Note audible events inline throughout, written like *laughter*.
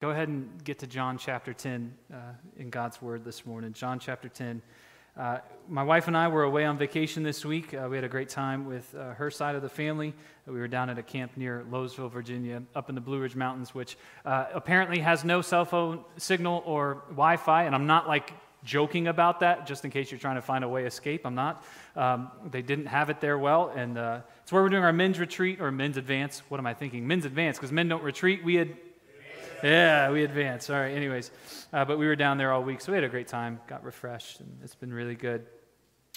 Go ahead and get to John chapter 10 uh, in God's Word this morning. John chapter 10. Uh, my wife and I were away on vacation this week. Uh, we had a great time with uh, her side of the family. We were down at a camp near Lowesville, Virginia, up in the Blue Ridge Mountains, which uh, apparently has no cell phone signal or Wi Fi. And I'm not like joking about that, just in case you're trying to find a way escape. I'm not. Um, they didn't have it there well. And uh, it's where we're doing our men's retreat or men's advance. What am I thinking? Men's advance, because men don't retreat. We had yeah, we advanced. All right, anyways. Uh, but we were down there all week, so we had a great time, got refreshed, and it's been really good.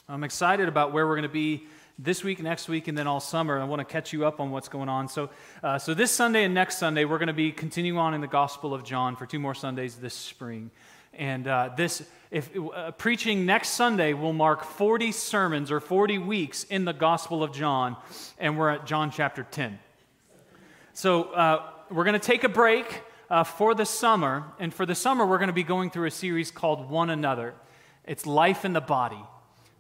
I'm excited about where we're going to be this week, next week, and then all summer. I want to catch you up on what's going on. So, uh, so this Sunday and next Sunday, we're going to be continuing on in the Gospel of John for two more Sundays this spring. And uh, this, if uh, preaching next Sunday will mark 40 sermons or 40 weeks in the Gospel of John, and we're at John chapter 10. So uh, we're going to take a break uh, for the summer. And for the summer, we're going to be going through a series called One Another. It's life in the body.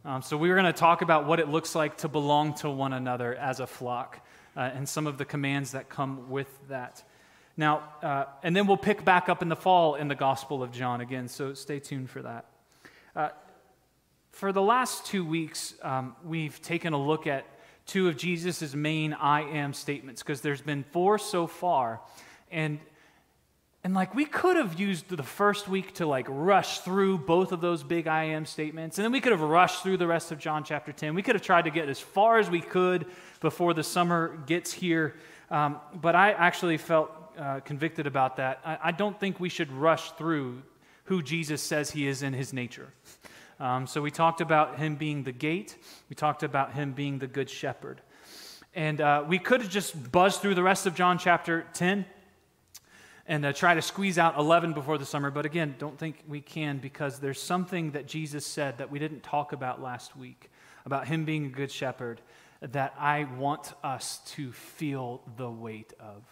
Um, so we're going to talk about what it looks like to belong to one another as a flock uh, and some of the commands that come with that. Now, uh, and then we'll pick back up in the fall in the Gospel of John again, so stay tuned for that. Uh, for the last two weeks, um, we've taken a look at two of Jesus' main I am statements because there's been four so far. And and like we could have used the first week to like rush through both of those big I am statements. And then we could have rushed through the rest of John chapter 10. We could have tried to get as far as we could before the summer gets here. Um, but I actually felt uh, convicted about that. I, I, don't think we should rush through who Jesus says he is in his nature. Um, so we talked about him being the gate, we talked about him being the good shepherd. And uh, we could have just buzzed through the rest of John chapter 10 and uh, try to squeeze out 11 before the summer. But again, don't think we can because there's something that Jesus said that we didn't talk about last week about him being a good shepherd that I want us to feel the weight of.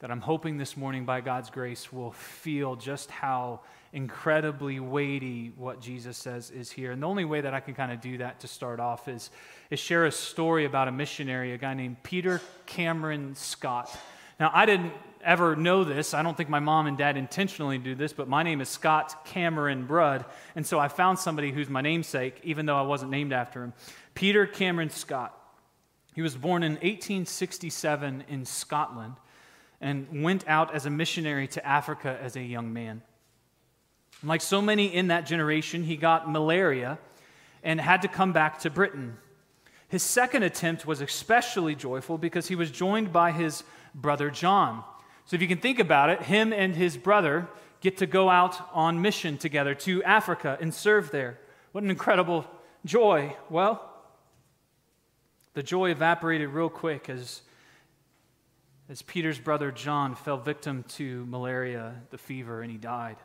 That I'm hoping this morning, by God's grace, will feel just how incredibly weighty what Jesus says is here. And the only way that I can kind of do that to start off is, is share a story about a missionary, a guy named Peter Cameron Scott. Now, I didn't ever know this. I don't think my mom and dad intentionally do this, but my name is Scott Cameron Brudd. And so I found somebody who's my namesake, even though I wasn't named after him Peter Cameron Scott. He was born in 1867 in Scotland and went out as a missionary to Africa as a young man. Like so many in that generation, he got malaria and had to come back to Britain. His second attempt was especially joyful because he was joined by his brother John. So if you can think about it, him and his brother get to go out on mission together to Africa and serve there. What an incredible joy. Well, the joy evaporated real quick as, as Peter's brother John fell victim to malaria, the fever, and he died.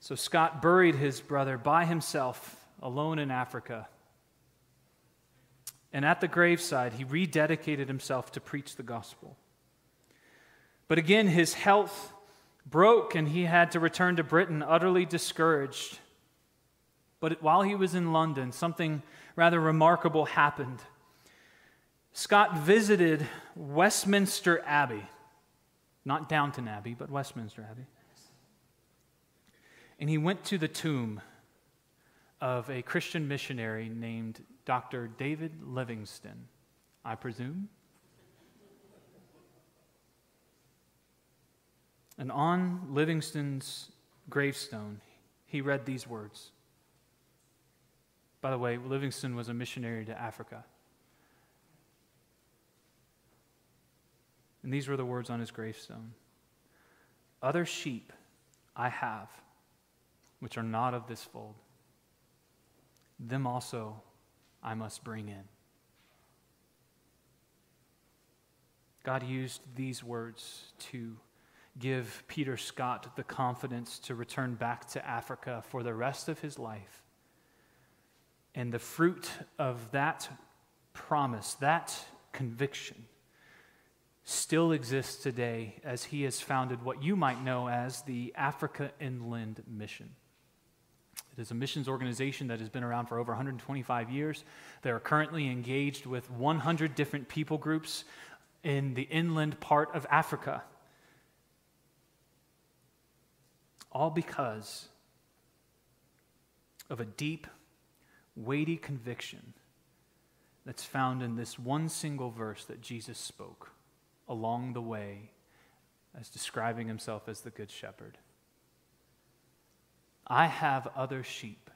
So Scott buried his brother by himself, alone in Africa. And at the graveside, he rededicated himself to preach the gospel. But again, his health broke and he had to return to Britain utterly discouraged. But while he was in London, something rather remarkable happened. Scott visited Westminster Abbey, not Downton Abbey, but Westminster Abbey. And he went to the tomb of a Christian missionary named Dr. David Livingstone, I presume. And on Livingstone's gravestone, he read these words. By the way, Livingstone was a missionary to Africa. And these were the words on his gravestone Other sheep I have, which are not of this fold. Them also I must bring in. God used these words to give Peter Scott the confidence to return back to Africa for the rest of his life. And the fruit of that promise, that conviction, still exists today as he has founded what you might know as the Africa Inland Mission. It is a missions organization that has been around for over 125 years. They are currently engaged with 100 different people groups in the inland part of Africa. All because of a deep, weighty conviction that's found in this one single verse that Jesus spoke along the way as describing himself as the Good Shepherd. I have other sheep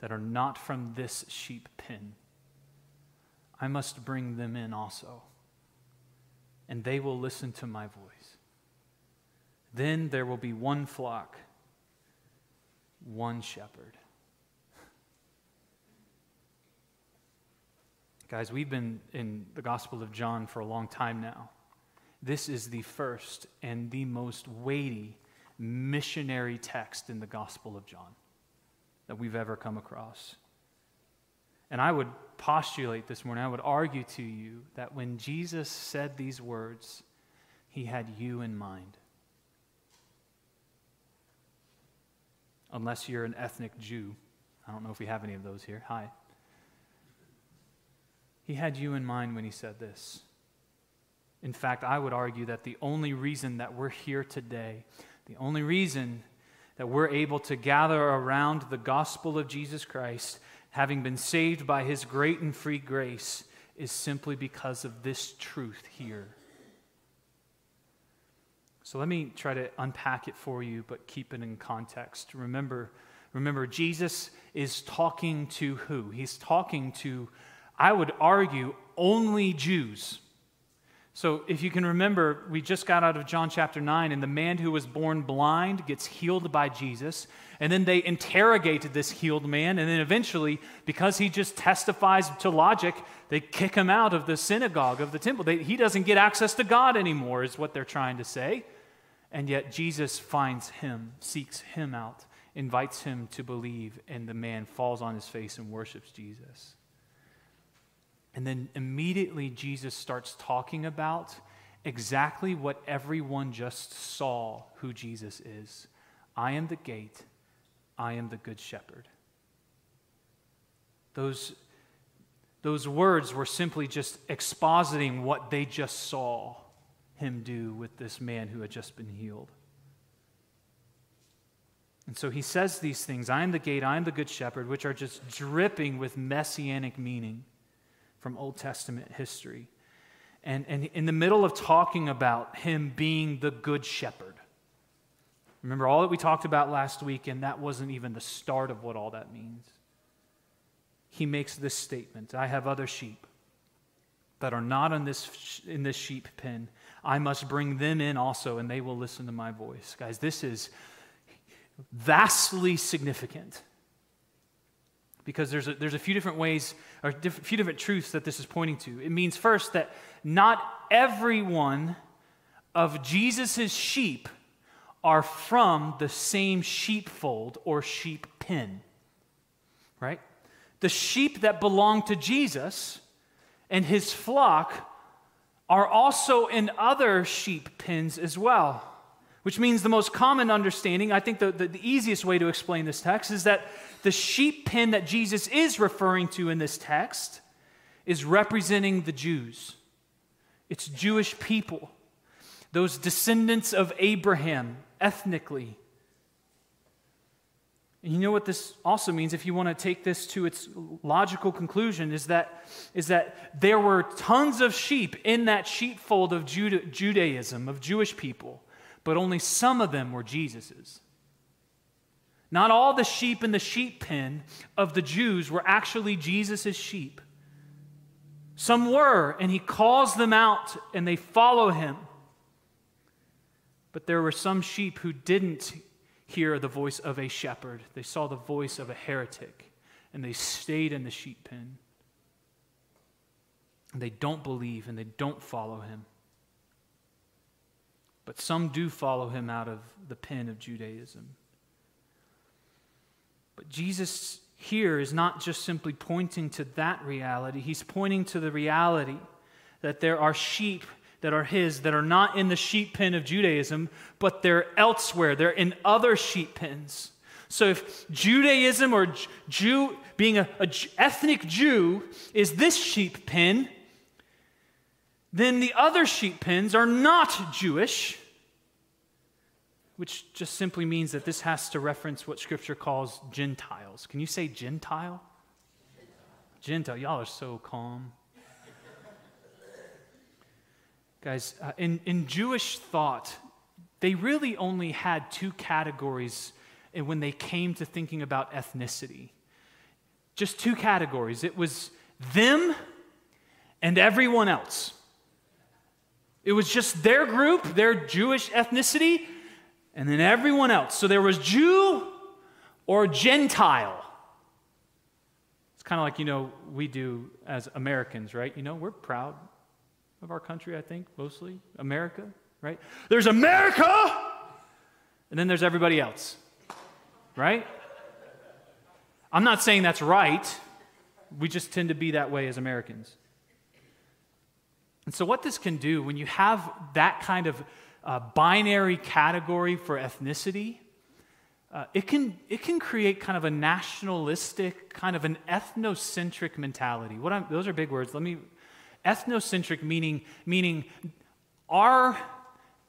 that are not from this sheep pen. I must bring them in also, and they will listen to my voice. Then there will be one flock, one shepherd. *laughs* Guys, we've been in the Gospel of John for a long time now. This is the first and the most weighty missionary text in the Gospel of John that we've ever come across. And I would postulate this morning, I would argue to you that when Jesus said these words, he had you in mind. Unless you're an ethnic Jew. I don't know if we have any of those here. Hi. He had you in mind when he said this. In fact, I would argue that the only reason that we're here today, the only reason that we're able to gather around the gospel of Jesus Christ, having been saved by his great and free grace, is simply because of this truth here. So let me try to unpack it for you, but keep it in context. Remember, remember, Jesus is talking to who? He's talking to I would argue, only Jews. So, if you can remember, we just got out of John chapter 9, and the man who was born blind gets healed by Jesus. And then they interrogated this healed man. And then eventually, because he just testifies to logic, they kick him out of the synagogue, of the temple. They, he doesn't get access to God anymore, is what they're trying to say. And yet, Jesus finds him, seeks him out, invites him to believe, and the man falls on his face and worships Jesus. And then immediately Jesus starts talking about exactly what everyone just saw who Jesus is I am the gate, I am the good shepherd. Those, those words were simply just expositing what they just saw him do with this man who had just been healed. And so he says these things I am the gate, I am the good shepherd, which are just dripping with messianic meaning from Old Testament history. And, and in the middle of talking about him being the good shepherd, remember all that we talked about last week, and that wasn't even the start of what all that means. He makes this statement I have other sheep that are not in this, in this sheep pen. I must bring them in also, and they will listen to my voice. Guys, this is vastly significant because there's a, there's a few different ways or a few different truths that this is pointing to. It means first that not everyone of Jesus' sheep are from the same sheepfold or sheep pen, right? The sheep that belong to Jesus and his flock are also in other sheep pens as well which means the most common understanding, I think the, the, the, easiest way to explain this text is that the sheep pen that Jesus is referring to in this text is representing the Jews. It's Jewish people, those descendants of Abraham ethnically. And you know what this also means if you want to take this to its logical conclusion is that, is that there were tons of sheep in that sheepfold of Juda, Judaism, of Jewish people but only some of them were Jesus's. Not all the sheep in the sheep pen of the Jews were actually Jesus' sheep. Some were, and he calls them out and they follow him. But there were some sheep who didn't hear the voice of a shepherd, they saw the voice of a heretic, and they stayed in the sheep pen. And they don't believe and they don't follow him. But some do follow him out of the pen of Judaism. But Jesus here is not just simply pointing to that reality, he's pointing to the reality that there are sheep that are his that are not in the sheep pen of Judaism, but they're elsewhere. They're in other sheep pens. So if Judaism or Jew, being an ethnic Jew, is this sheep pen, then the other sheep pens are not Jewish, which just simply means that this has to reference what Scripture calls Gentiles. Can you say Gentile? Gentile. Y'all are so calm. Guys, uh, in, in Jewish thought, they really only had two categories when they came to thinking about ethnicity. Just two categories it was them and everyone else. It was just their group, their Jewish ethnicity, and then everyone else. So there was Jew or Gentile. It's kind of like, you know, we do as Americans, right? You know, we're proud of our country, I think, mostly. America, right? There's America, and then there's everybody else, right? I'm not saying that's right. We just tend to be that way as Americans. And so, what this can do when you have that kind of uh, binary category for ethnicity, uh, it, can, it can create kind of a nationalistic, kind of an ethnocentric mentality. What I'm, those are big words. Let me, ethnocentric meaning, meaning our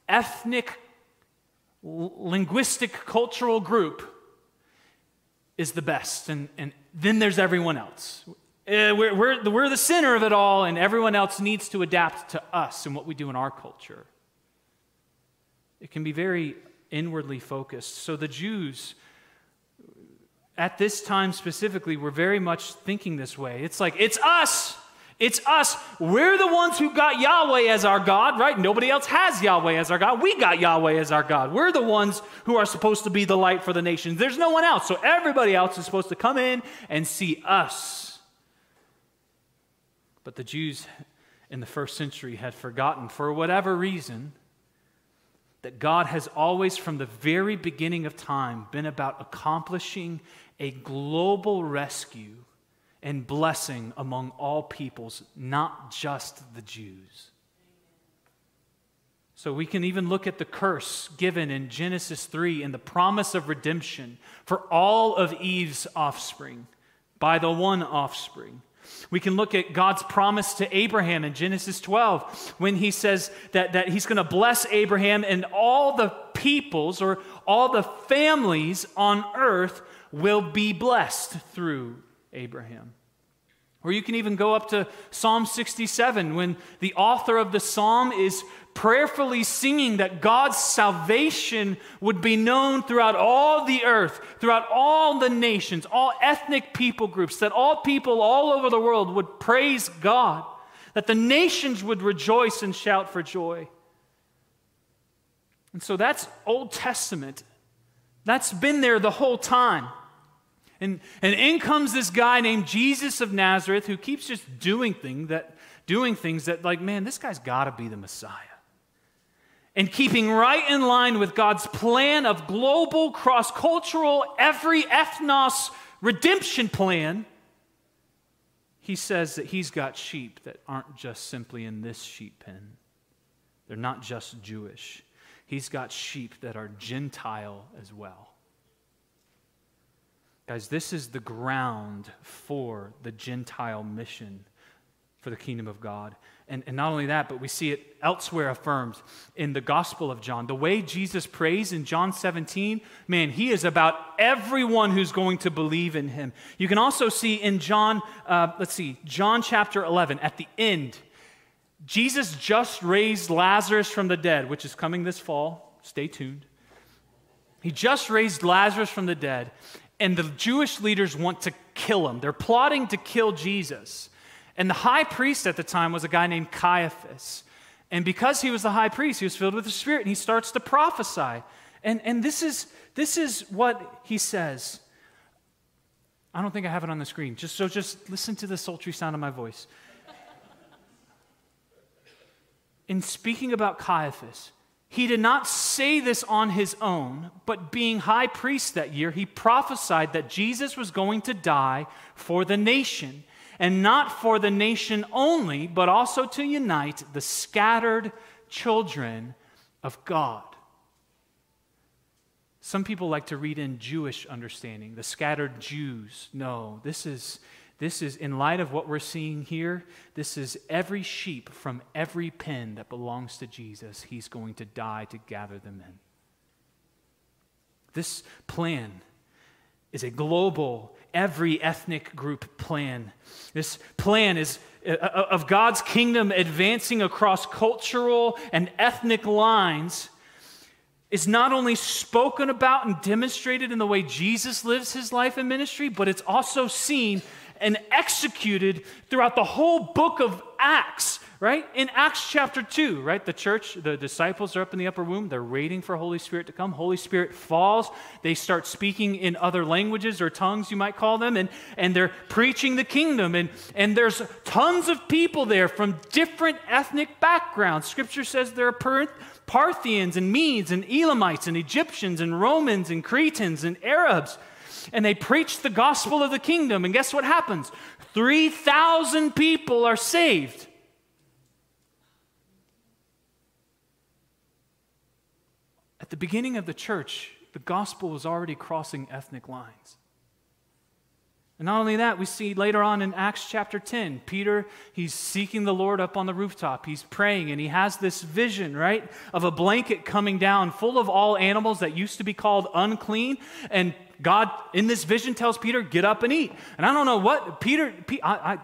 ethnic, linguistic, cultural group is the best, and, and then there's everyone else. Uh, we're, we're, we're the center of it all, and everyone else needs to adapt to us and what we do in our culture. It can be very inwardly focused. So the Jews, at this time specifically, were very much thinking this way. It's like, it's us. It's us. We're the ones who got Yahweh as our God, right? Nobody else has Yahweh as our God. We got Yahweh as our God. We're the ones who are supposed to be the light for the nations. There's no one else. So everybody else is supposed to come in and see us. But the Jews in the first century had forgotten, for whatever reason, that God has always, from the very beginning of time, been about accomplishing a global rescue and blessing among all peoples, not just the Jews. So we can even look at the curse given in Genesis 3 and the promise of redemption for all of Eve's offspring by the one offspring. We can look at God's promise to Abraham in Genesis 12 when he says that, that he's going to bless Abraham and all the peoples or all the families on earth will be blessed through Abraham. Or you can even go up to Psalm 67 when the author of the psalm is prayerfully singing that God's salvation would be known throughout all the earth, throughout all the nations, all ethnic people groups, that all people all over the world would praise God, that the nations would rejoice and shout for joy. And so that's Old Testament. That's been there the whole time. And, and in comes this guy named Jesus of Nazareth who keeps just doing, thing that, doing things that, like, man, this guy's got to be the Messiah. And keeping right in line with God's plan of global, cross cultural, every ethnos redemption plan, he says that he's got sheep that aren't just simply in this sheep pen. They're not just Jewish. He's got sheep that are Gentile as well. Guys, this is the ground for the Gentile mission for the kingdom of God. And, and not only that, but we see it elsewhere affirmed in the Gospel of John. The way Jesus prays in John 17, man, he is about everyone who's going to believe in him. You can also see in John, uh, let's see, John chapter 11, at the end, Jesus just raised Lazarus from the dead, which is coming this fall. Stay tuned. He just raised Lazarus from the dead and the Jewish leaders want to kill him. They're plotting to kill Jesus. And the high priest at the time was a guy named Caiaphas. And because he was the high priest, he was filled with the Spirit, and he starts to prophesy. And, and this, is, this is what he says. I don't think I have it on the screen. Just so just listen to the sultry sound of my voice. In speaking about Caiaphas, he did not say this on his own, but being high priest that year, he prophesied that Jesus was going to die for the nation, and not for the nation only, but also to unite the scattered children of God. Some people like to read in Jewish understanding, the scattered Jews. No, this is this is, in light of what we're seeing here, this is every sheep from every pen that belongs to Jesus. He's going to die to gather them in. This plan is a global, every ethnic group plan. This plan is uh, uh, of God's kingdom advancing across cultural and ethnic lines is not only spoken about and demonstrated in the way Jesus lives his life and ministry, but it's also seen and executed throughout the whole book of Acts, right? In Acts chapter 2, right? The church, the disciples are up in the upper room. They're waiting for Holy Spirit to come. Holy Spirit falls. They start speaking in other languages or tongues, you might call them, and, and they're preaching the kingdom. And, and there's tons of people there from different ethnic backgrounds. Scripture says there are Parthians and Medes and Elamites and Egyptians and Romans and Cretans and Arabs and they preach the gospel of the kingdom. And guess what happens? 3,000 people are saved. At the beginning of the church, the gospel was already crossing ethnic lines. And not only that, we see later on in Acts chapter 10, Peter, he's seeking the Lord up on the rooftop. He's praying, and he has this vision, right, of a blanket coming down full of all animals that used to be called unclean. And God, in this vision, tells Peter, Get up and eat. And I don't know what, Peter, I, I,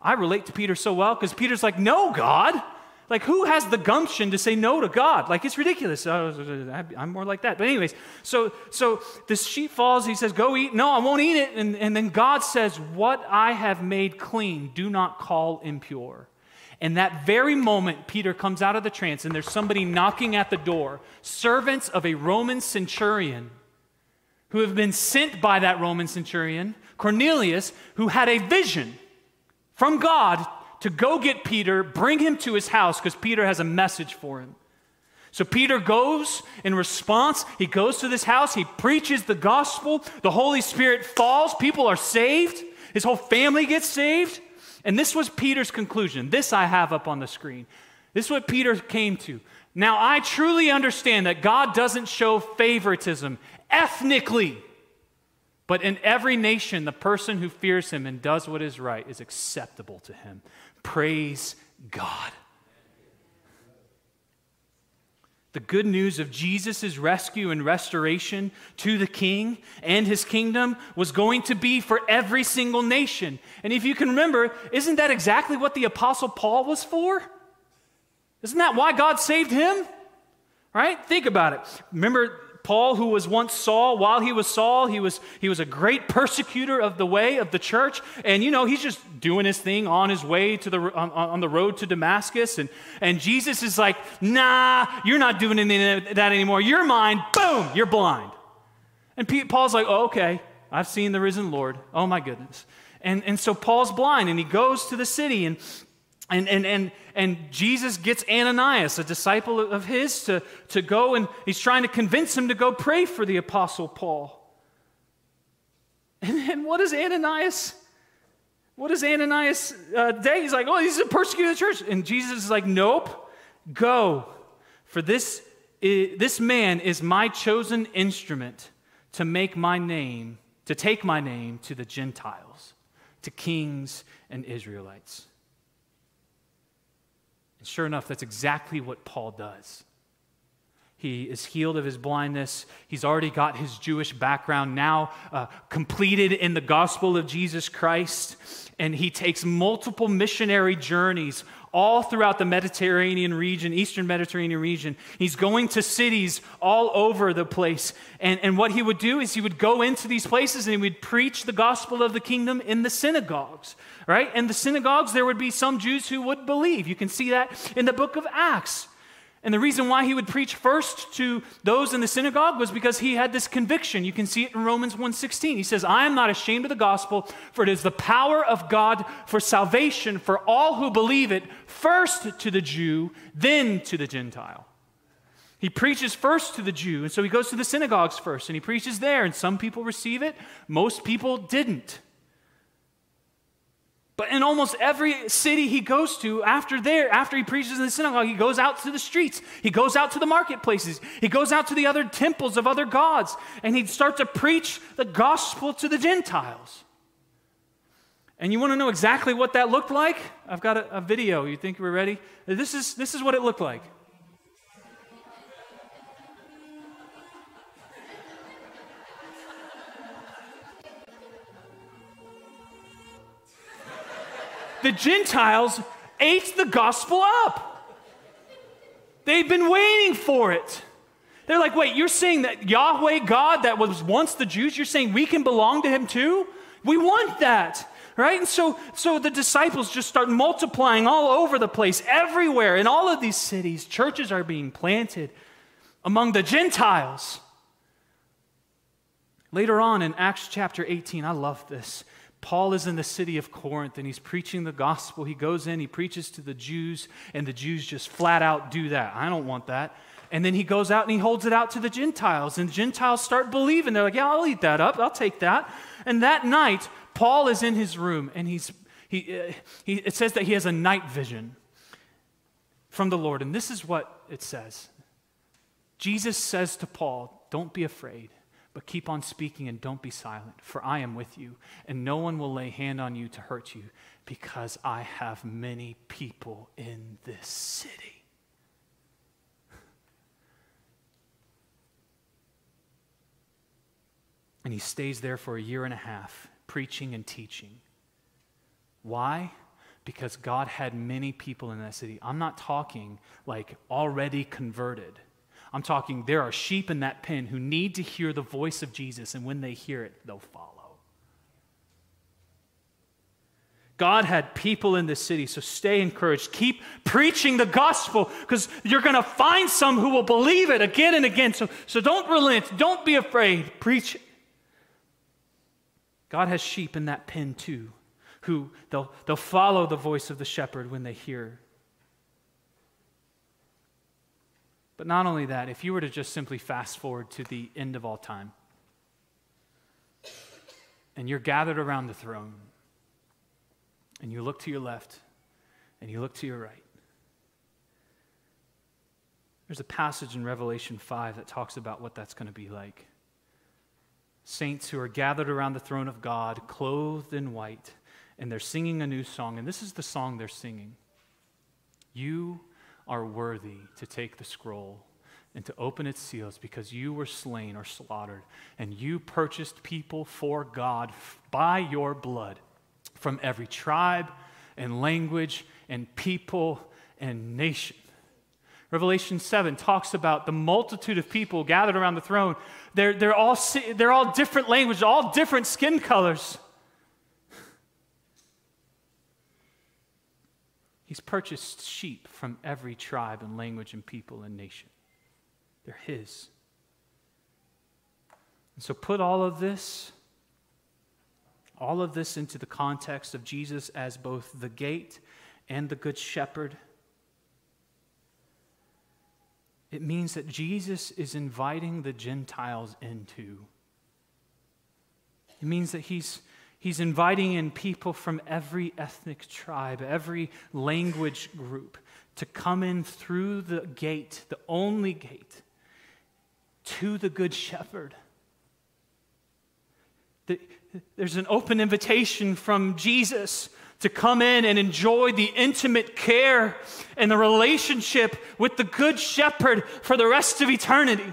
I relate to Peter so well because Peter's like, No, God. Like, who has the gumption to say no to God? Like, it's ridiculous. Oh, I'm more like that. But, anyways, so, so this sheep falls. He says, Go eat. No, I won't eat it. And, and then God says, What I have made clean, do not call impure. And that very moment, Peter comes out of the trance, and there's somebody knocking at the door, servants of a Roman centurion who have been sent by that Roman centurion, Cornelius, who had a vision from God to go get Peter, bring him to his house because Peter has a message for him. So Peter goes in response. He goes to this house. He preaches the gospel. The Holy Spirit falls. People are saved. His whole family gets saved. And this was Peter's conclusion. This I have up on the screen. This is what Peter came to. Now, I truly understand that God doesn't show favoritism ethnically. But in every nation, the person who fears him and does what is right is acceptable to him. Praise God. The good news of Jesus' rescue and restoration to the king and his kingdom was going to be for every single nation. And if you can remember, isn't that exactly what the Apostle Paul was for? Isn't that why God saved him? Right? Think about it. Remember, Paul, who was once Saul, while he was Saul, he was, he was a great persecutor of the way of the church. And, you know, he's just doing his thing on his way to the, on, on the road to Damascus. And, and Jesus is like, nah, you're not doing anything that anymore. You're mine. Boom, you're blind. And Pete, Paul's like, oh, okay, I've seen the risen Lord. Oh, my goodness. And, and so Paul's blind and he goes to the city and and, and, and, and Jesus gets Ananias, a disciple of his, to, to go and he's trying to convince him to go pray for the Apostle Paul. And then what does Ananias, what does Ananias uh, day? He's like, oh, he's a the church. And Jesus is like, nope, go. For this, this man is my chosen instrument to make my name, to take my name to the Gentiles, to kings and Israelites. Sure enough, that's exactly what Paul does. He is healed of his blindness. He's already got his Jewish background now uh, completed in the gospel of Jesus Christ. And he takes multiple missionary journeys all throughout the Mediterranean region, Eastern Mediterranean region. He's going to cities all over the place. And, and what he would do is he would go into these places and he would preach the gospel of the kingdom in the synagogues, right? In the synagogues, there would be some Jews who would believe. You can see that in the book of Acts. And the reason why he would preach first to those in the synagogue was because he had this conviction. You can see it in Romans 1:16. He says, "I am not ashamed of the gospel, for it is the power of God for salvation for all who believe it, first to the Jew, then to the Gentile." He preaches first to the Jew, and so he goes to the synagogues first, and he preaches there, and some people receive it, most people didn't. But in almost every city he goes to, after there, after he preaches in the synagogue, he goes out to the streets. He goes out to the marketplaces. He goes out to the other temples of other gods, and he'd start to preach the gospel to the Gentiles. And you want to know exactly what that looked like? I've got a, a video. You think we're ready? This is, this is what it looked like. The Gentiles ate the gospel up. They've been waiting for it. They're like, wait, you're saying that Yahweh God that was once the Jews, you're saying we can belong to him too? We want that. Right? And so, so the disciples just start multiplying all over the place, everywhere. In all of these cities, churches are being planted among the Gentiles. Later on in Acts chapter 18, I love this. Paul is in the city of Corinth and he's preaching the gospel. He goes in, he preaches to the Jews, and the Jews just flat out do that. I don't want that. And then he goes out and he holds it out to the Gentiles, and the Gentiles start believing. They're like, Yeah, I'll eat that up. I'll take that. And that night, Paul is in his room and he's, he, uh, he, it says that he has a night vision from the Lord. And this is what it says Jesus says to Paul, Don't be afraid. But keep on speaking and don't be silent, for I am with you, and no one will lay hand on you to hurt you, because I have many people in this city. *laughs* And he stays there for a year and a half, preaching and teaching. Why? Because God had many people in that city. I'm not talking like already converted. I'm talking, there are sheep in that pen who need to hear the voice of Jesus, and when they hear it, they'll follow. God had people in this city, so stay encouraged. Keep preaching the gospel because you're going to find some who will believe it again and again. So, so don't relent. Don't be afraid. Preach it. God has sheep in that pen too, who they'll, they'll follow the voice of the shepherd when they hear But not only that, if you were to just simply fast forward to the end of all time, and you're gathered around the throne, and you look to your left, and you look to your right, there's a passage in Revelation 5 that talks about what that's going to be like. Saints who are gathered around the throne of God, clothed in white, and they're singing a new song. And this is the song they're singing You are worthy to take the scroll and to open its seals because you were slain or slaughtered, and you purchased people for God by your blood from every tribe and language and people and nation. Revelation 7 talks about the multitude of people gathered around the throne. They're, they're, all, they're all different languages, all different skin colors. He's purchased sheep from every tribe and language and people and nation. They're His. And so put all of this, all of this into the context of Jesus as both the gate and the good shepherd. It means that Jesus is inviting the Gentiles into. It means that he's He's inviting in people from every ethnic tribe, every language group to come in through the gate, the only gate, to the Good Shepherd. There's an open invitation from Jesus to come in and enjoy the intimate care and the relationship with the Good Shepherd for the rest of eternity.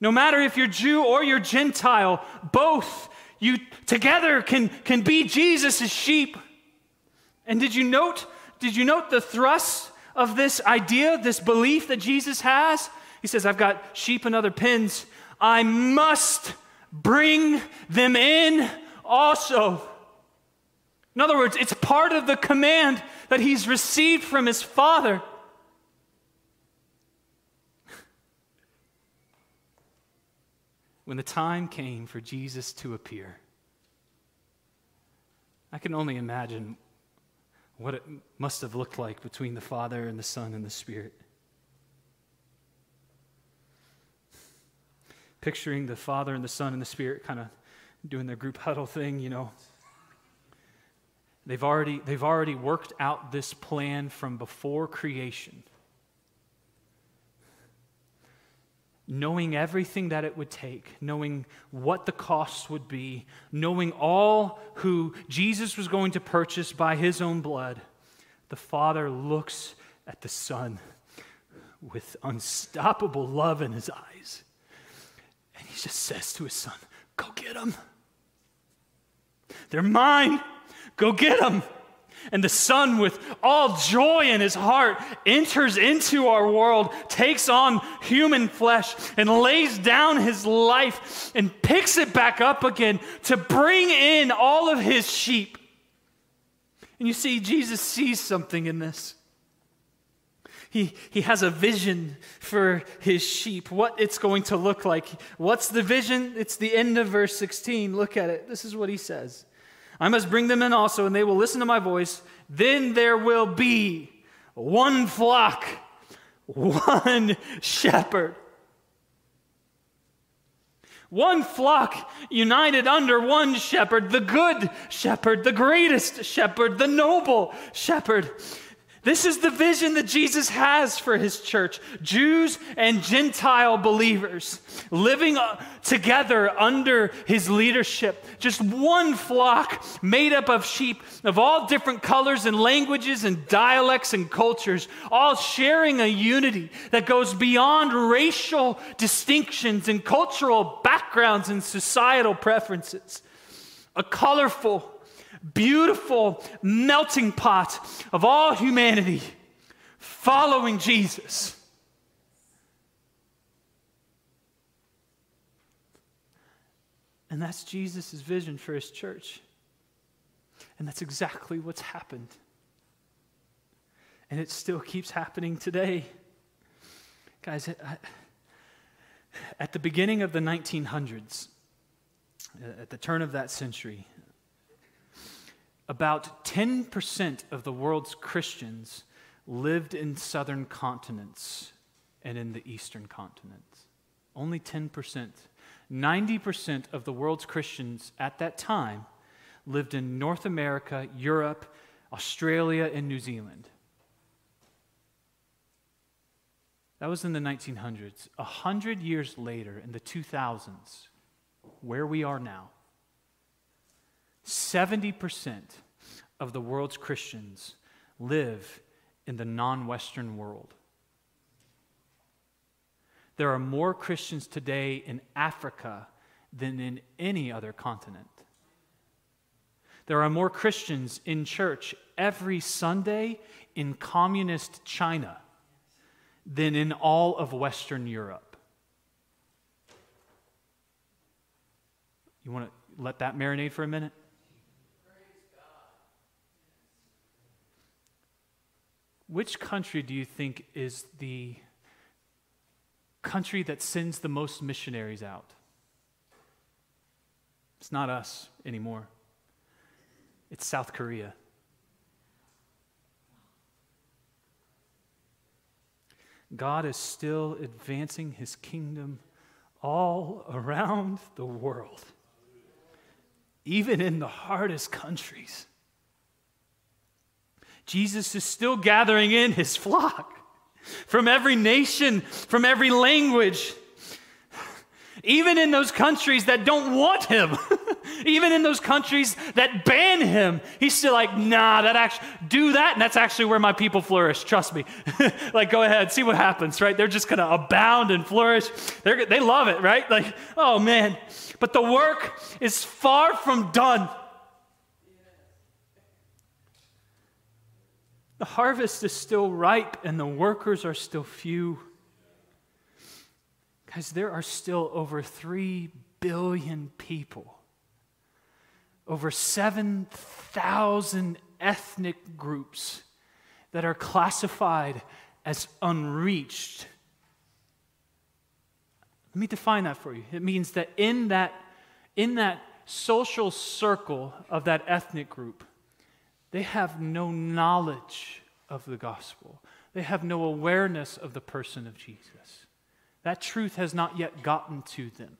No matter if you're Jew or you're Gentile, both you together can, can be Jesus' sheep. And did you note, did you note the thrust of this idea, this belief that Jesus has? He says, I've got sheep and other pens. I must bring them in also. In other words, it's part of the command that he's received from his Father. When the time came for Jesus to appear, I can only imagine what it must have looked like between the Father and the Son and the Spirit. Picturing the Father and the Son and the Spirit kind of doing their group *laughs* huddle thing, you know. They've already, they've already worked out this plan from before creation. Knowing everything that it would take, knowing what the costs would be, knowing all who Jesus was going to purchase by his own blood, the Father looks at the Son with unstoppable love in his eyes. And he just says to his son, Go get them. They're mine. Go get him. And the Son, with all joy in his heart, enters into our world, takes on human flesh, and lays down his life and picks it back up again to bring in all of his sheep. And you see, Jesus sees something in this. He, he has a vision for his sheep, what it's going to look like. What's the vision? It's the end of verse 16. Look at it. This is what he says I must bring them in also, and they will listen to my voice. Then there will be one flock, one *laughs* shepherd. One flock united under one shepherd, the good shepherd, the greatest shepherd, the noble shepherd. This is the vision that Jesus has for his church Jews and Gentile believers living uh, together under his leadership. Just one flock made up of sheep of all different colors and languages and dialects and cultures, all sharing a unity that goes beyond racial distinctions and cultural backgrounds and societal preferences. A colorful, beautiful melting pot of all humanity following Jesus. And that's Jesus' vision for his church. And that's exactly what's happened. And it still keeps happening today. Guys, I, at the beginning of the 1900s, uh, at the turn of that century, about 10% of the world's Christians lived in southern continents and in the eastern continents. Only 10%. 90% of the world's Christians at that time lived in North America, Europe, Australia, and New Zealand. That was in the 1900s. A hundred years later, in the 2000s, where we are now, 70% of the world's Christians live in the non Western world. There are more Christians today in Africa than in any other continent. There are more Christians in church every Sunday in communist China than in all of Western Europe. You want to let that marinate for a minute? Which country do you think is the country that sends the most missionaries out? It's not us anymore. It's South Korea. God is still advancing his kingdom all around the world, even in the hardest countries. Jesus is still gathering in his flock from every nation, from every language. Even in those countries that don't want him, *laughs* even in those countries that ban him, he's still like, nah, that actually, do that, and that's actually where my people flourish. Trust me. *laughs* like, go ahead, see what happens, right? They're just gonna abound and flourish. They're, they love it, right? Like, oh man. But the work is far from done. The harvest is still ripe and the workers are still few. Guys, there are still over 3 billion people, over 7,000 ethnic groups that are classified as unreached. Let me define that for you. It means that in that, in that social circle of that ethnic group, they have no knowledge of the gospel. They have no awareness of the person of Jesus. That truth has not yet gotten to them.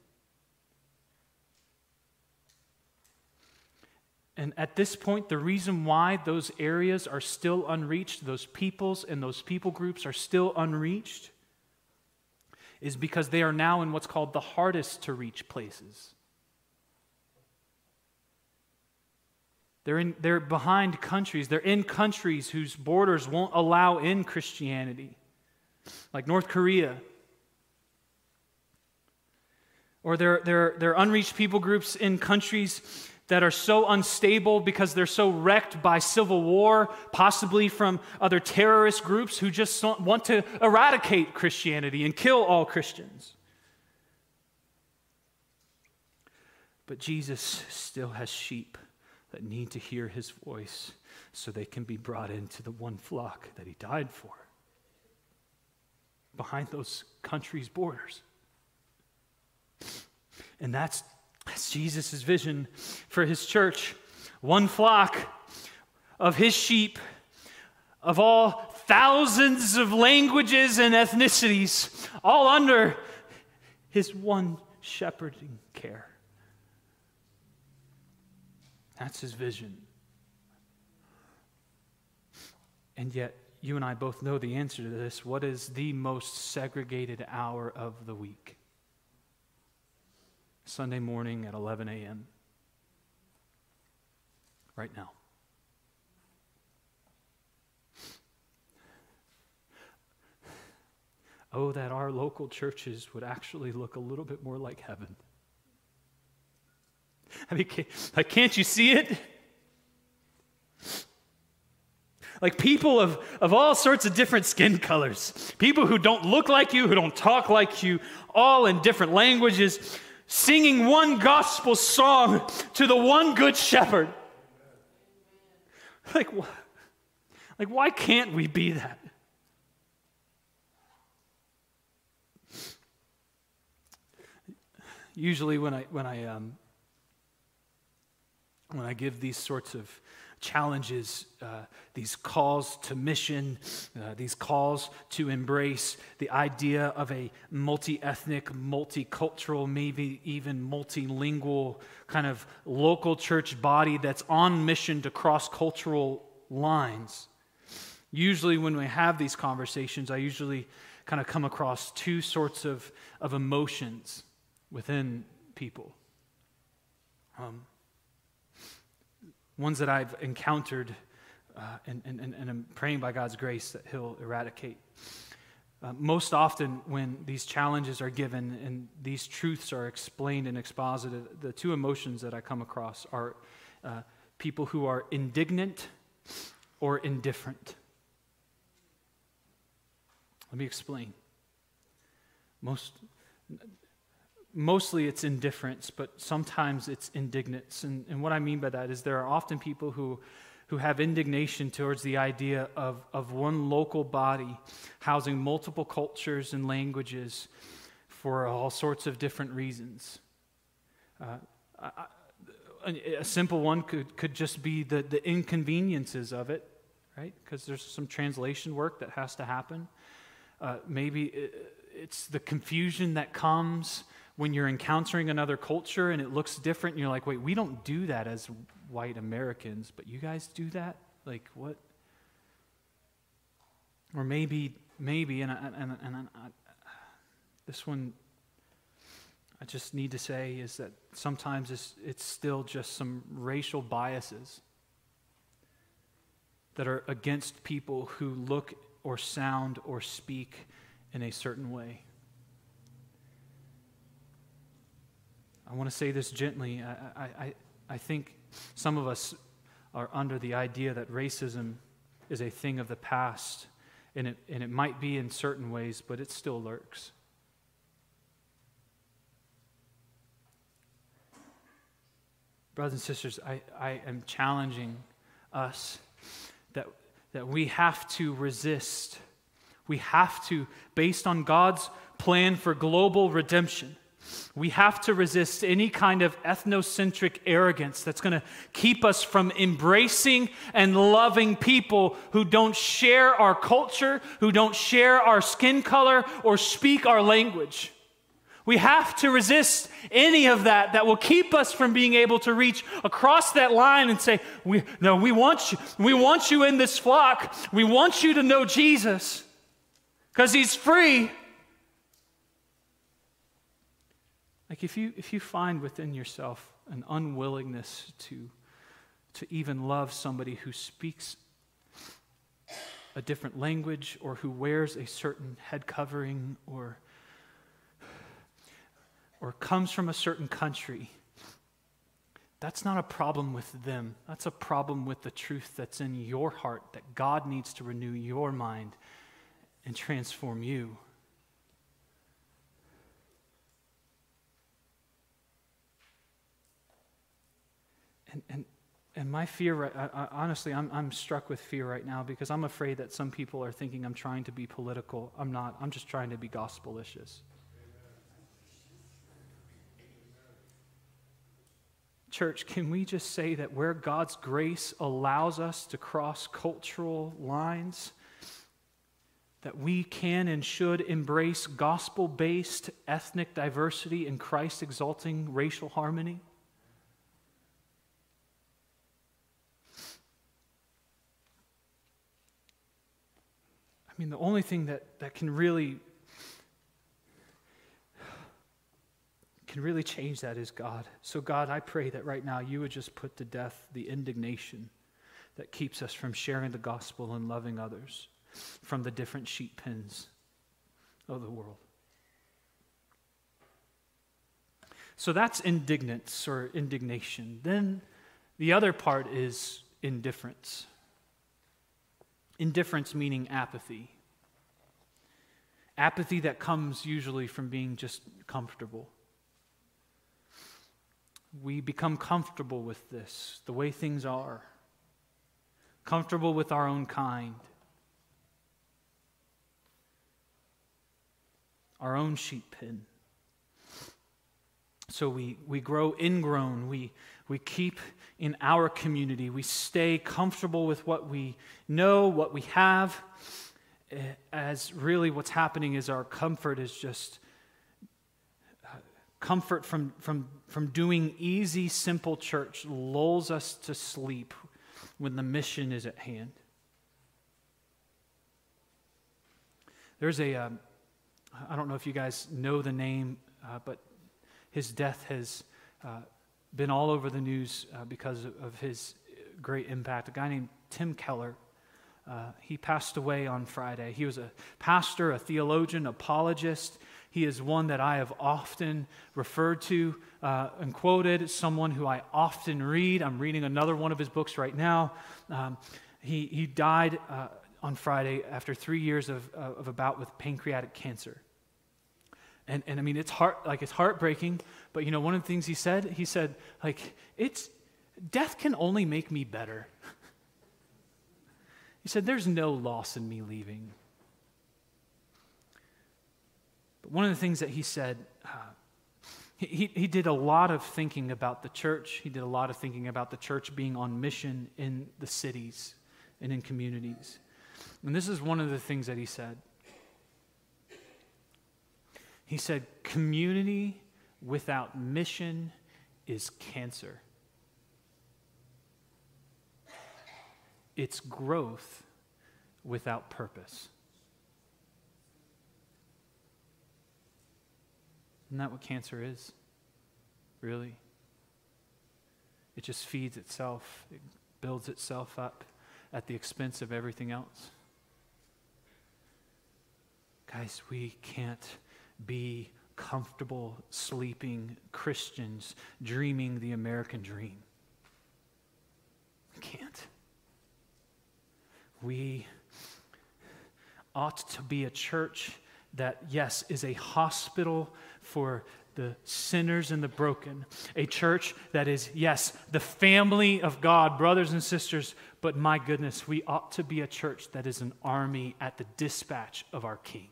And at this point, the reason why those areas are still unreached, those peoples and those people groups are still unreached, is because they are now in what's called the hardest to reach places. They're, in, they're behind countries. They're in countries whose borders won't allow in Christianity, like North Korea. Or they're, they're, they're unreached people groups in countries that are so unstable because they're so wrecked by civil war, possibly from other terrorist groups who just want to eradicate Christianity and kill all Christians. But Jesus still has sheep that need to hear his voice so they can be brought into the one flock that he died for behind those countries' borders. And that's, that's Jesus' vision for his church. One flock of his sheep, of all thousands of languages and ethnicities, all under his one shepherding care. That's his vision. And yet, you and I both know the answer to this. What is the most segregated hour of the week? Sunday morning at 11 a.m. Right now. Oh, that our local churches would actually look a little bit more like heaven. I mean, like, can't you see it? Like people of, of all sorts of different skin colors, people who don't look like you, who don't talk like you, all in different languages, singing one gospel song to the one good shepherd. Like, like why can't we be that? Usually, when I, when I um, when I give these sorts of challenges, uh, these calls to mission, uh, these calls to embrace the idea of a multi ethnic, multicultural, maybe even multilingual kind of local church body that's on mission to cross cultural lines. Usually, when we have these conversations, I usually kind of come across two sorts of, of emotions within people. Um, ones that I've encountered, uh, and, and, and I'm praying by God's grace that He'll eradicate. Uh, most often, when these challenges are given and these truths are explained and exposited, the two emotions that I come across are uh, people who are indignant or indifferent. Let me explain. Most, mostly it's indifference, but sometimes it's indignance. And, and what I mean by that is there are often people who, who have indignation towards the idea of, of one local body housing multiple cultures and languages for all sorts of different reasons. Uh, simple one could, could just be the, the inconveniences of it, right? Because there's some translation work that has to happen. Uh, maybe it's the confusion that comes when you're encountering another culture and it looks different, and you're like, wait, we don't do that as white Americans, but you guys do that? Like, what? Or maybe, maybe, and, I, and, and I, this one I just need to say is that sometimes it's, it's still just some racial biases that are against people who look or sound or speak in a certain way. I want to say this gently. I, I, I think some of us are under the idea that racism is a thing of the past, and it, and it might be in certain ways, but it still lurks. Brothers and sisters, I, I am challenging us that, that we have to resist. We have to, based on God's plan for global redemption, we have to resist any kind of ethnocentric arrogance that's going to keep us from embracing and loving people who don't share our culture, who don't share our skin color, or speak our language. We have to resist any of that that will keep us from being able to reach across that line and say, we, No, we want you. We want you in this flock. We want you to know Jesus because he's free Like if you, if you find within yourself an unwillingness to, to even love somebody who speaks a different language or who wears a certain head covering or, or comes from a certain country, That's not a problem with them. That's a problem with the truth that's in your heart that God needs to renew your mind and transform you. And, and, and my fear, I, I, honestly, I'm, I'm struck with fear right now because I'm afraid that some people are thinking I'm trying to be political. I'm not. I'm just trying to be gospelicious. Church, can we just say that where God's grace allows us to cross cultural lines, that we can and should embrace gospel based ethnic diversity and Christ exalting racial harmony? Mean, the only thing that, that can really can really change that is God. So, God, I pray that right now you would just put to death the indignation that keeps us from sharing the gospel and loving others from the different sheep pens of the world. So that's indignance or indignation. Then the other part is indifference. Indifference meaning apathy. Apathy that comes usually from being just comfortable we become comfortable with this, the way things are, comfortable with our own kind, our own sheep pen. So we, we grow ingrown, we, we keep in our community, we stay comfortable with what we know, what we have, eh, as really what's happening is our comfort is just comfort from, from, from doing easy, simple church lulls us to sleep when the mission is at hand. There's a, um, I don't know if you guys know the name, uh, but his death has uh, been all over the news uh, because of, his great impact. A guy named Tim Keller. Uh, he passed away on Friday. He was a pastor, a theologian, apologist. He is one that I have often referred to uh, and quoted, someone who I often read. I'm reading another one of his books right now. Um, he, he died uh, on Friday after three years of, of a bout with pancreatic cancer. And, and I mean, it's heart, like it's heartbreaking, but you know, one of the things he said, he said, like, it's, death can only make me better. he said, there's no loss in me leaving. But one of the things that he said, uh, he, he did a lot of thinking about the church. He did a lot of thinking about the church being on mission in the cities and in communities. And this is one of the things that he said. He said, Community without mission is cancer. It's growth without purpose. Isn't that what cancer is? Really? It just feeds itself, it builds itself up at the expense of everything else. Guys, we can't be comfortable sleeping Christians dreaming the American dream. We can't. We ought to be a church that, yes, is a hospital for the sinners and the broken. A church that is, yes, the family of God, brothers and sisters, but my goodness, we ought to be a church that is an army at the dispatch of our King.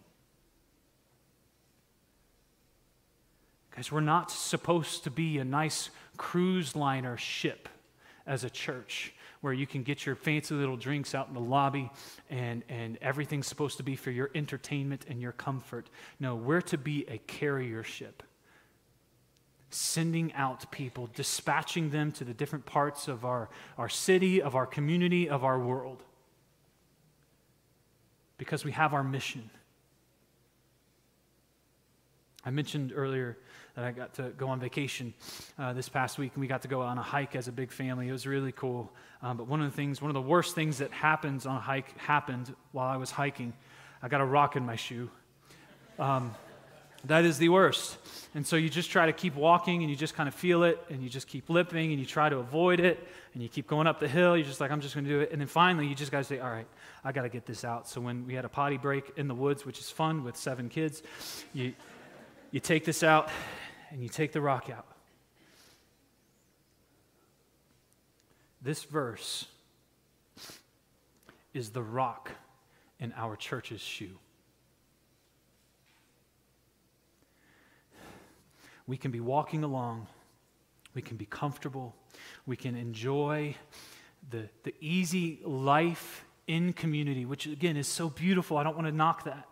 Guys, we're not supposed to be a nice cruise liner ship as a church where you can get your fancy little drinks out in the lobby and, and everything's supposed to be for your entertainment and your comfort. No, we're to be a carrier ship, sending out people, dispatching them to the different parts of our, our city, of our community, of our world. Because we have our mission. I mentioned earlier that I got to go on vacation uh, this past week, and we got to go on a hike as a big family. It was really cool. Um, but one of the things, one of the worst things that happens on a hike happened while I was hiking. I got a rock in my shoe. Um, that is the worst. And so you just try to keep walking and you just kind of feel it and you just keep lipping and you try to avoid it and you keep going up the hill. You're just like, I'm just going to do it. And then finally, you just got to say, all right, I got to get this out. So when we had a potty break in the woods, which is fun with seven kids, you, you take this out and you take the rock out. This verse is the rock in our church's shoe. We can be walking along, we can be comfortable, we can enjoy the, the easy life in community, which again is so beautiful. I don't want to knock that.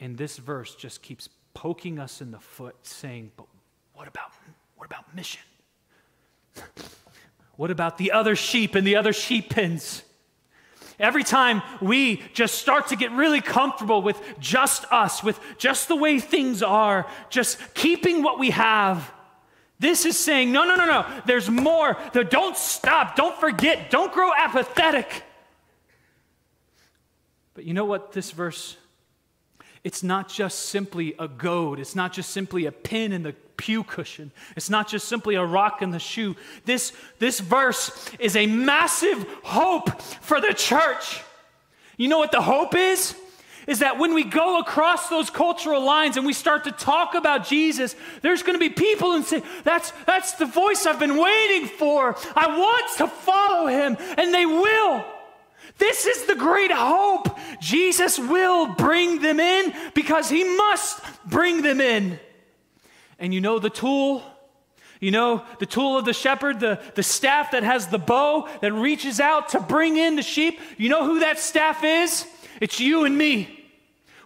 And this verse just keeps poking us in the foot, saying, But what about, what about mission? *laughs* what about the other sheep and the other sheep pens? Every time we just start to get really comfortable with just us, with just the way things are, just keeping what we have, this is saying, no, no, no, no, there's more. Don't stop, don't forget, don't grow apathetic. But you know what this verse it's not just simply a goad. It's not just simply a pin in the pew cushion. It's not just simply a rock in the shoe. This, this verse is a massive hope for the church. You know what the hope is? Is that when we go across those cultural lines and we start to talk about Jesus, there's going to be people and say, that's, that's the voice I've been waiting for. I want to follow him. And they will. This is the great hope. Jesus will bring them in because he must bring them in. And you know the tool? You know, the tool of the shepherd, the, the staff that has the bow that reaches out to bring in the sheep. You know who that staff is? It's you and me.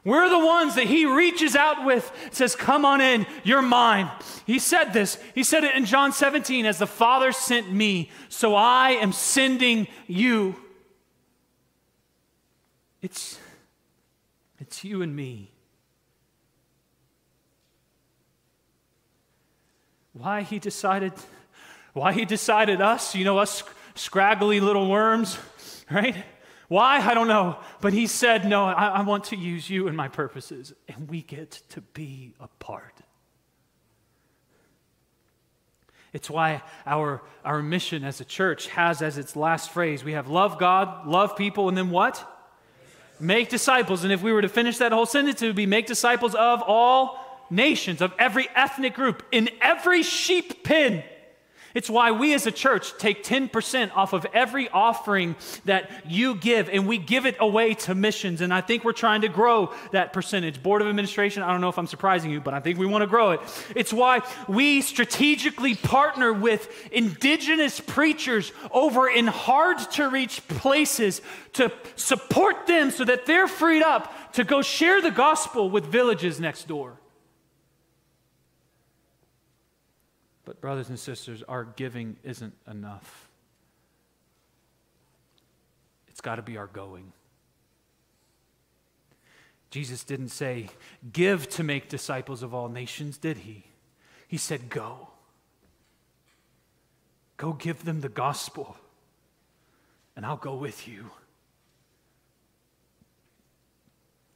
We're the ones that he reaches out with, says, Come on in, you're mine. He said this. He said it in John 17 as the Father sent me, so I am sending you. It's, it's you and me. Why he decided, why he decided us, you know, us scraggly little worms, right? Why? I don't know. But he said, No, I, I, want to use you in my purposes. And we get to be a part. It's why our, our mission as a church has as its last phrase we have love God, love people, and then what? Make disciples. And if we were to finish that whole sentence, it would be make disciples of all nations, of every ethnic group, in every sheep pen. It's why we as a church take 10% off of every offering that you give, and we give it away to missions. And I think we're trying to grow that percentage. Board of Administration, I don't know if I'm surprising you, but I think we want to grow it. It's why we strategically partner with indigenous preachers over in hard to reach places to support them so that they're freed up to go share the gospel with villages next door. But, brothers and sisters, our giving isn't enough. It's got to be our going. Jesus didn't say, Give to make disciples of all nations, did he? He said, Go. Go give them the gospel, and I'll go with you.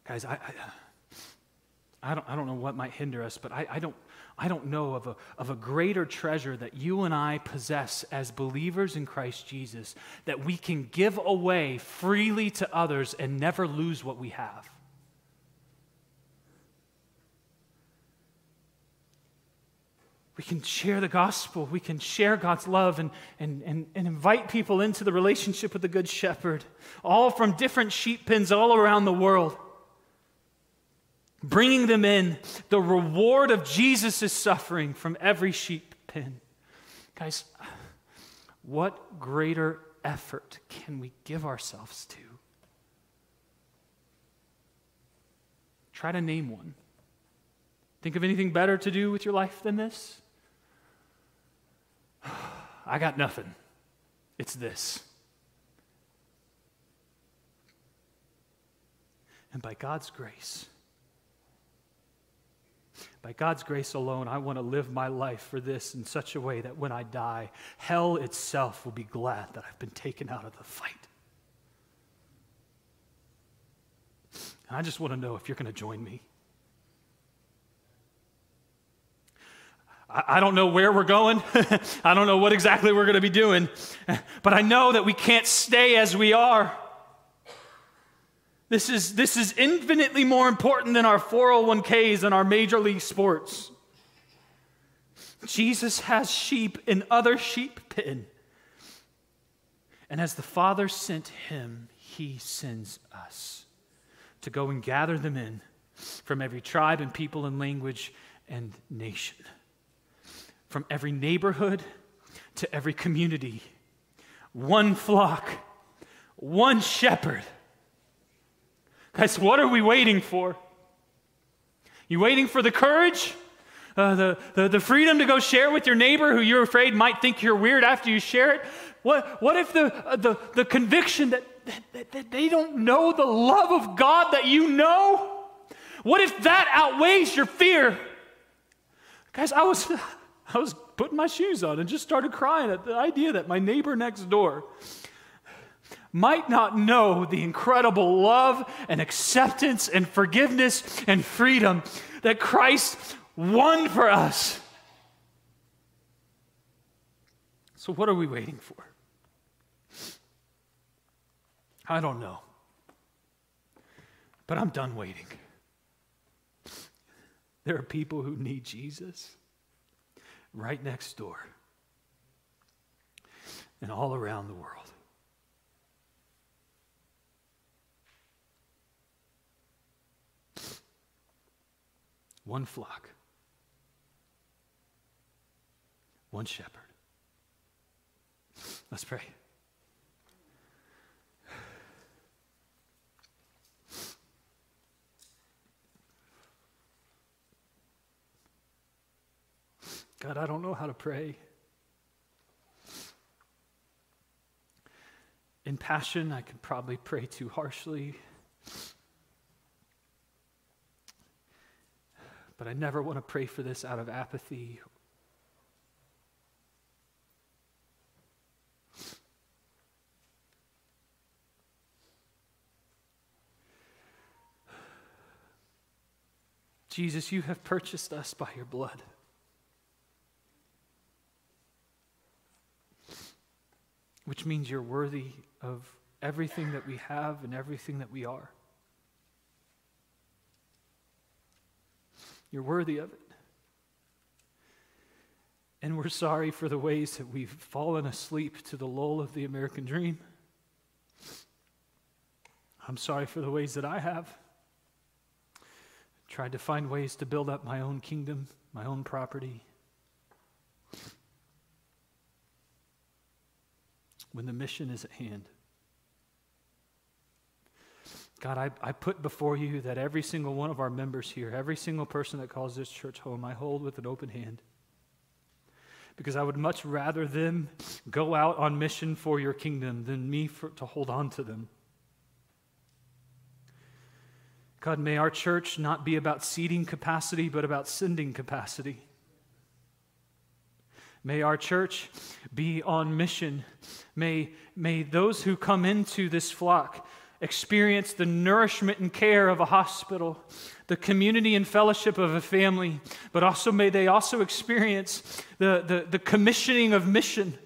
Guys, I, I, I, don't, I don't know what might hinder us, but I, I don't I don't know of a, of a greater treasure that you and I possess as believers in Christ Jesus that we can give away freely to others and never lose what we have. We can share the gospel. We can share God's love and, and, and, and invite people into the relationship with the Good Shepherd, all from different sheep pens all around the world bringing them in, the reward of Jesus' suffering from every sheep pen. Guys, what greater effort can we give ourselves to? Try to name one. Think of anything better to do with your life than this? *sighs* I got nothing. It's this. And by God's grace, by God's grace alone, I want to live my life for this in such a way that when I die, hell itself will be glad that I've been taken out of the fight. And I just want to know if you're going to join me. I don't know where we're going. *laughs* I don't know what exactly we're going to be doing. But I know that we can't stay as we are. This is, this is infinitely more important than our 401ks and our major league sports. Jesus has sheep in other sheep pen. And as the Father sent him, he sends us to go and gather them in from every tribe and people and language and nation from every neighborhood to every community. One flock, one shepherd. Guys, what are we waiting for? You waiting for the courage? Uh, the, the, the freedom to go share with your neighbor who you're afraid might think you're weird after you share it? What, what if the, uh, the, the conviction that, that, that they don't know the love of God that you know? What if that outweighs your fear? Guys, I was, *laughs* I was putting my shoes on and just started crying at the idea that my neighbor next door might not know the incredible love and acceptance and forgiveness and freedom that Christ won for us. So, what are we waiting for? I don't know. But I'm done waiting. There are people who need Jesus right next door and all around the world. One flock, one shepherd. Let's pray. God, I don't know how to pray. In passion, I could probably pray too harshly. But I never want to pray for this out of apathy. Jesus, you have purchased us by your blood. which means you're worthy of everything that we have and everything that we are. You're worthy of it. And we're sorry for the ways that we've fallen asleep to the lull of the American dream. I'm sorry for the ways that I have. Tried to find ways to build up my own kingdom, my own property, when the mission is at hand. God, I, I put before you that every single one of our members here, every single person that calls this church home, I hold with an open hand. Because I would much rather them go out on mission for your kingdom than me for, to hold on to them. God, may our church not be about seating capacity, but about sending capacity. May our church be on mission. May, may those who come into this flock experience the nourishment and care of a hospital, the community and fellowship of a family, but also may they also experience the, the, the commissioning of mission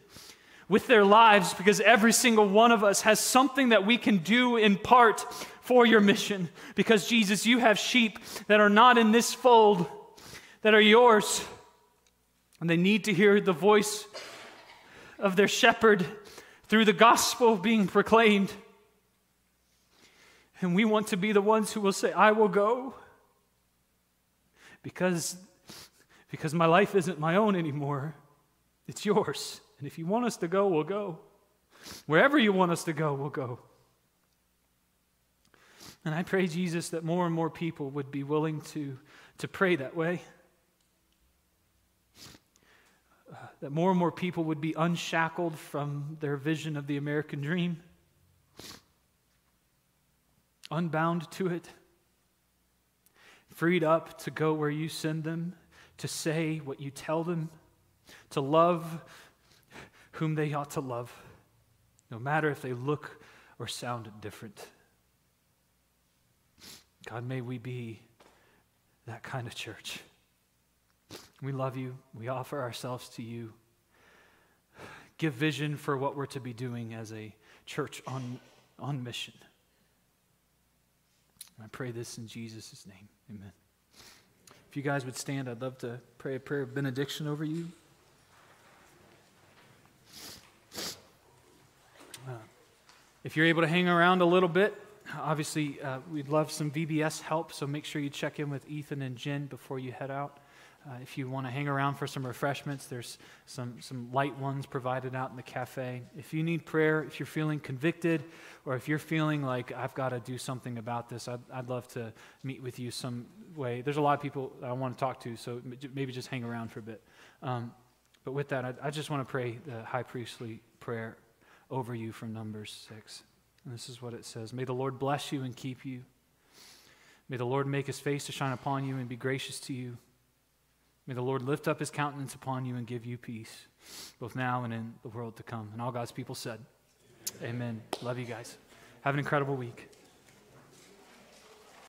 with their lives because every single one of us has something that we can do in part for your mission. Because, Jesus, you have sheep that are not in this fold, that are yours. And they need to hear the voice of their shepherd through the gospel being proclaimed. And we want to be the ones who will say, I will go. Because, because my life isn't my own anymore, it's yours. And if you want us to go, we'll go. Wherever you want us to go, we'll go. And I pray, Jesus, that more and more people would be willing to, to pray that way. Uh, that more and more people would be unshackled from their vision of the American dream, unbound to it, freed up to go where you send them, to say what you tell them, to love whom they ought to love, no matter if they look or sound different. God, may we be that kind of church. We love you. We offer ourselves to you. Give vision for what we're to be doing as a church on, on mission. I pray this in Jesus' name. Amen. If you guys would stand, I'd love to pray a prayer of benediction over you. Uh, if you're able to hang around a little bit, obviously uh, we'd love some VBS help, so make sure you check in with Ethan and Jen before you head out. Uh, if you want to hang around for some refreshments, there's some, some light ones provided out in the cafe. If you need prayer, if you're feeling convicted, or if you're feeling like I've got to do something about this, I'd, I'd love to meet with you some way. There's a lot of people I want to talk to, so maybe just hang around for a bit. Um, but with that, I, I just want to pray the high priestly prayer over you from Numbers 6. And this is what it says May the Lord bless you and keep you. May the Lord make his face to shine upon you and be gracious to you. May the Lord lift up his countenance upon you and give you peace, both now and in the world to come. And all God's people said, Amen. Amen. Love you guys. Have an incredible week.